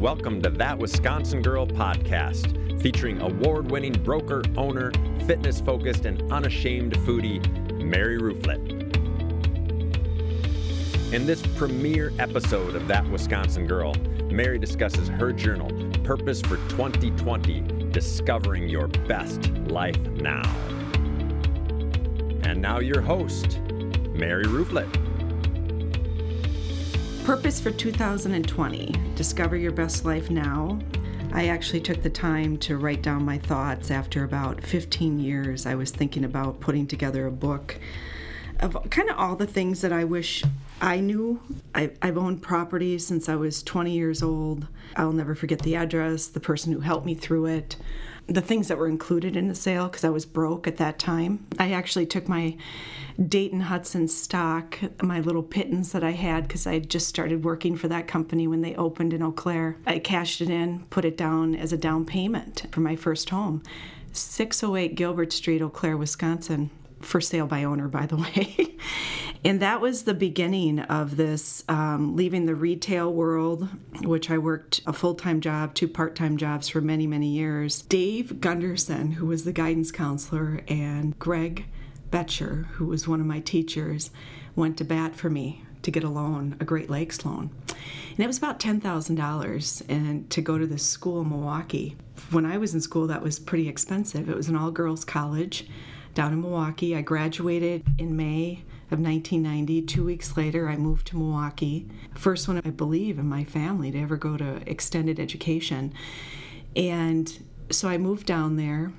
Welcome to That Wisconsin Girl podcast, featuring award winning broker, owner, fitness focused, and unashamed foodie, Mary Rooflet. In this premiere episode of That Wisconsin Girl, Mary discusses her journal, Purpose for 2020 Discovering Your Best Life Now. And now, your host, Mary Rooflet. Purpose for 2020 Discover Your Best Life Now. I actually took the time to write down my thoughts after about 15 years. I was thinking about putting together a book of kind of all the things that I wish I knew. I, have owned property since I was 20 years old. I'll never forget the address, the person who helped me through it the things that were included in the sale because I was broke at that time. I actually took my Dayton Hudson stock, my little pittance that I had because I had just started working for that company when they opened in Eau Claire. I cashed it in, put it down as a down payment for my first home. 608 Gilbert Street, Eau Claire, Wisconsin for sale by owner, by the way. And that was the beginning of this um, leaving the retail world, which I worked a full time job, two part time jobs for many, many years. Dave Gunderson, who was the guidance counselor, and Greg Betcher, who was one of my teachers, went to bat for me to get a loan, a Great Lakes loan. And it was about $10,000 and to go to this school in Milwaukee. When I was in school, that was pretty expensive. It was an all girls college down in Milwaukee. I graduated in May of 1990. Two weeks later, I moved to Milwaukee. First one, I believe, in my family to ever go to extended education. And so I moved down there.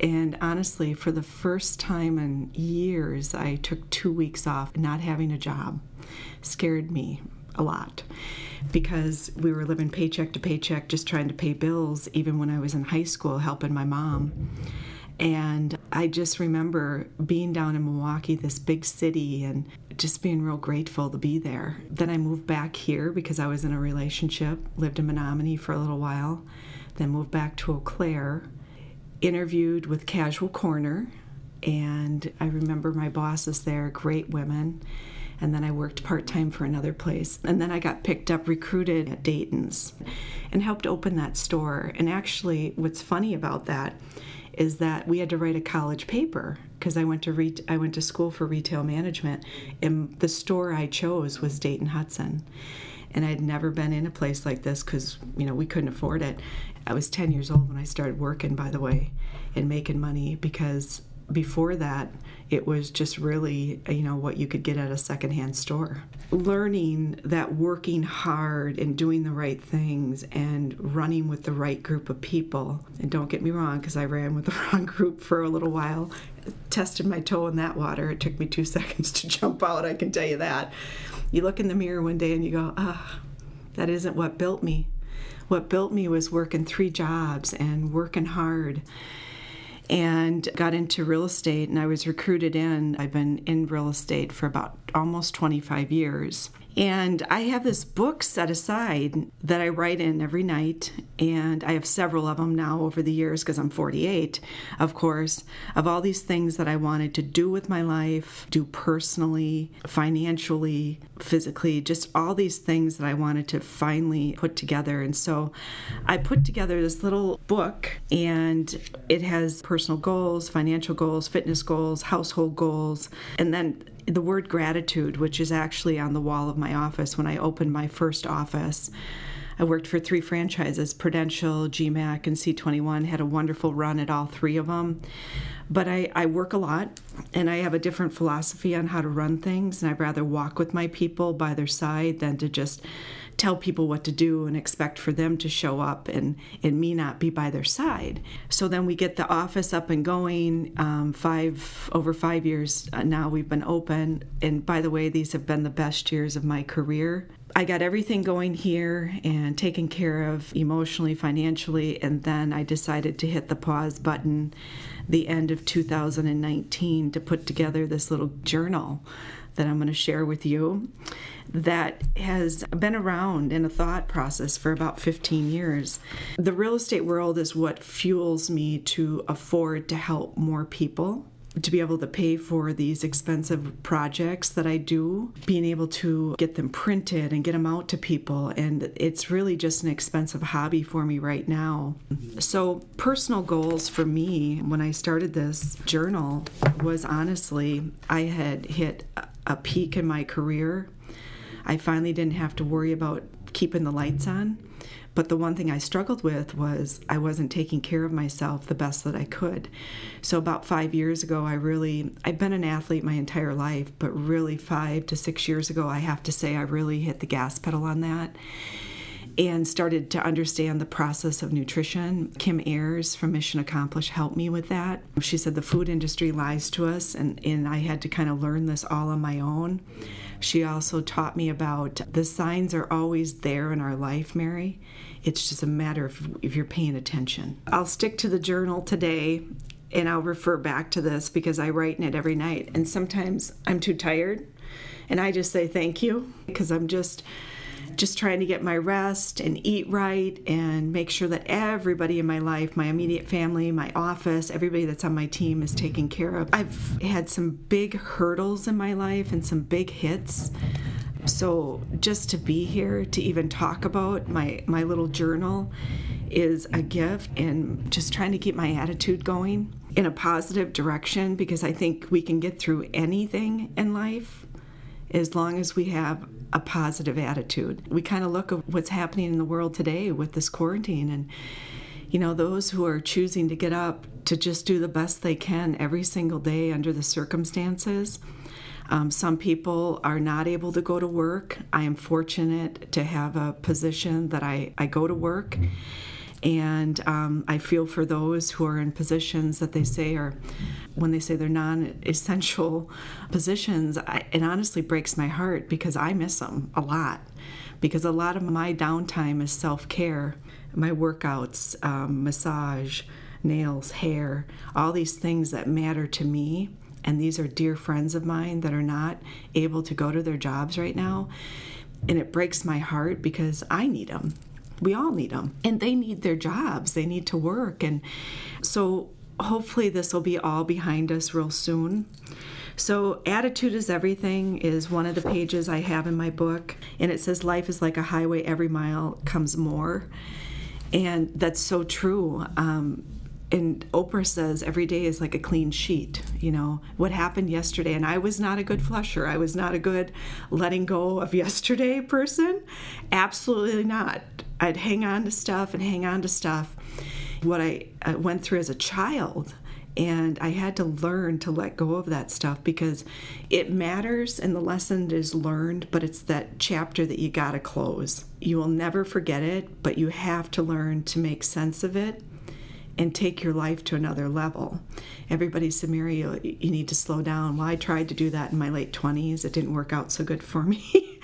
And honestly, for the first time in years, I took two weeks off. Not having a job scared me a lot because we were living paycheck to paycheck, just trying to pay bills, even when I was in high school, helping my mom. And I just remember being down in Milwaukee, this big city, and just being real grateful to be there. Then I moved back here because I was in a relationship, lived in Menomonie for a little while, then moved back to Eau Claire, interviewed with Casual Corner, and I remember my bosses there, great women. And then I worked part time for another place. And then I got picked up, recruited at Dayton's, and helped open that store. And actually, what's funny about that is that we had to write a college paper because I went to re- I went to school for retail management, and the store I chose was Dayton Hudson, and I'd never been in a place like this because you know we couldn't afford it. I was 10 years old when I started working, by the way, and making money because before that it was just really you know what you could get at a secondhand store. Learning that working hard and doing the right things and running with the right group of people and don't get me wrong because i ran with the wrong group for a little while tested my toe in that water. It took me two seconds to jump out i can tell you that. You look in the mirror one day and you go ah that isn't what built me. What built me was working three jobs and working hard and got into real estate and I was recruited in. I've been in real estate for about almost 25 years. And I have this book set aside that I write in every night, and I have several of them now over the years because I'm 48, of course, of all these things that I wanted to do with my life, do personally, financially, physically, just all these things that I wanted to finally put together. And so I put together this little book, and it has personal goals, financial goals, fitness goals, household goals, and then the word gratitude, which is actually on the wall of my office when I opened my first office. I worked for three franchises Prudential, GMAC, and C21, had a wonderful run at all three of them. But I, I work a lot and I have a different philosophy on how to run things, and I'd rather walk with my people by their side than to just tell people what to do and expect for them to show up and, and me not be by their side. So then we get the office up and going. Um, five over five years uh, now we've been open. And by the way, these have been the best years of my career. I got everything going here and taken care of emotionally, financially, and then I decided to hit the pause button the end of 2019 to put together this little journal that I'm going to share with you that has been around in a thought process for about 15 years. The real estate world is what fuels me to afford to help more people to be able to pay for these expensive projects that I do, being able to get them printed and get them out to people. And it's really just an expensive hobby for me right now. So, personal goals for me when I started this journal was honestly, I had hit a peak in my career. I finally didn't have to worry about keeping the lights on. But the one thing I struggled with was I wasn't taking care of myself the best that I could. So about five years ago, I really, I've been an athlete my entire life, but really five to six years ago, I have to say I really hit the gas pedal on that and started to understand the process of nutrition. Kim Ayers from Mission Accomplished helped me with that. She said the food industry lies to us, and, and I had to kind of learn this all on my own. She also taught me about the signs are always there in our life, Mary. It's just a matter of if you're paying attention. I'll stick to the journal today and I'll refer back to this because I write in it every night. And sometimes I'm too tired and I just say thank you because I'm just just trying to get my rest and eat right and make sure that everybody in my life, my immediate family, my office, everybody that's on my team is taken care of. I've had some big hurdles in my life and some big hits. So just to be here to even talk about my my little journal is a gift and just trying to keep my attitude going in a positive direction because I think we can get through anything in life as long as we have a positive attitude. We kind of look at what's happening in the world today with this quarantine and you know those who are choosing to get up to just do the best they can every single day under the circumstances. Um, some people are not able to go to work. I am fortunate to have a position that I, I go to work. And um, I feel for those who are in positions that they say are, when they say they're non essential positions, I, it honestly breaks my heart because I miss them a lot. Because a lot of my downtime is self care, my workouts, um, massage, nails, hair, all these things that matter to me. And these are dear friends of mine that are not able to go to their jobs right now. And it breaks my heart because I need them we all need them and they need their jobs. They need to work. And so hopefully this will be all behind us real soon. So, Attitude is Everything is one of the pages I have in my book, and it says, Life is like a highway, every mile comes more. And that's so true. Um, and Oprah says every day is like a clean sheet. You know, what happened yesterday, and I was not a good flusher. I was not a good letting go of yesterday person. Absolutely not. I'd hang on to stuff and hang on to stuff. What I, I went through as a child, and I had to learn to let go of that stuff because it matters and the lesson is learned, but it's that chapter that you got to close. You will never forget it, but you have to learn to make sense of it and take your life to another level. Everybody said, Mary, you, you need to slow down. Well, I tried to do that in my late 20s. It didn't work out so good for me.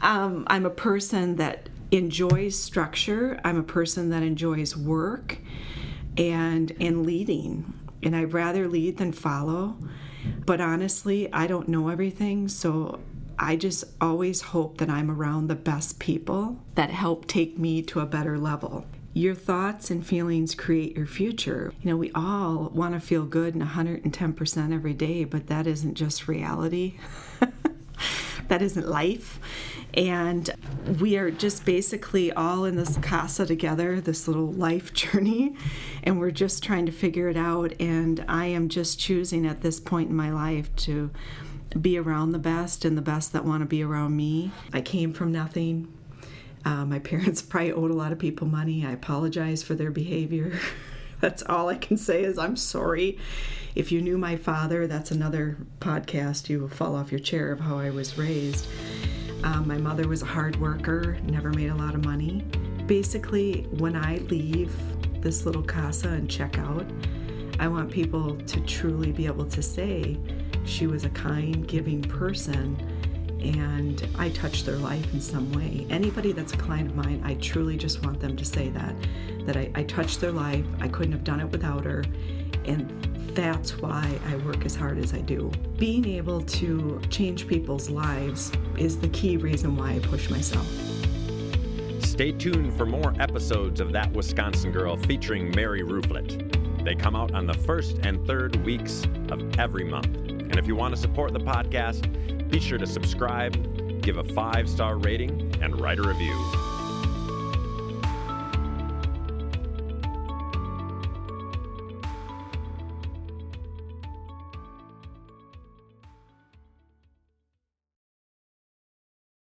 um, I'm a person that enjoys structure. I'm a person that enjoys work and and leading. And I'd rather lead than follow. But honestly, I don't know everything, so I just always hope that I'm around the best people that help take me to a better level. Your thoughts and feelings create your future. You know, we all want to feel good and 110% every day, but that isn't just reality. that isn't life. And we are just basically all in this casa together, this little life journey, and we're just trying to figure it out. And I am just choosing at this point in my life to be around the best and the best that want to be around me. I came from nothing. Uh, my parents probably owed a lot of people money. I apologize for their behavior. that's all I can say is I'm sorry. If you knew my father, that's another podcast. You will fall off your chair of how I was raised. Um, my mother was a hard worker, never made a lot of money. Basically, when I leave this little casa and check out, I want people to truly be able to say she was a kind, giving person and I touch their life in some way. Anybody that's a client of mine, I truly just want them to say that, that I, I touched their life. I couldn't have done it without her. And that's why I work as hard as I do. Being able to change people's lives is the key reason why I push myself. Stay tuned for more episodes of That Wisconsin Girl featuring Mary Rooflet. They come out on the first and third weeks of every month. And if you want to support the podcast, be sure to subscribe, give a five star rating, and write a review.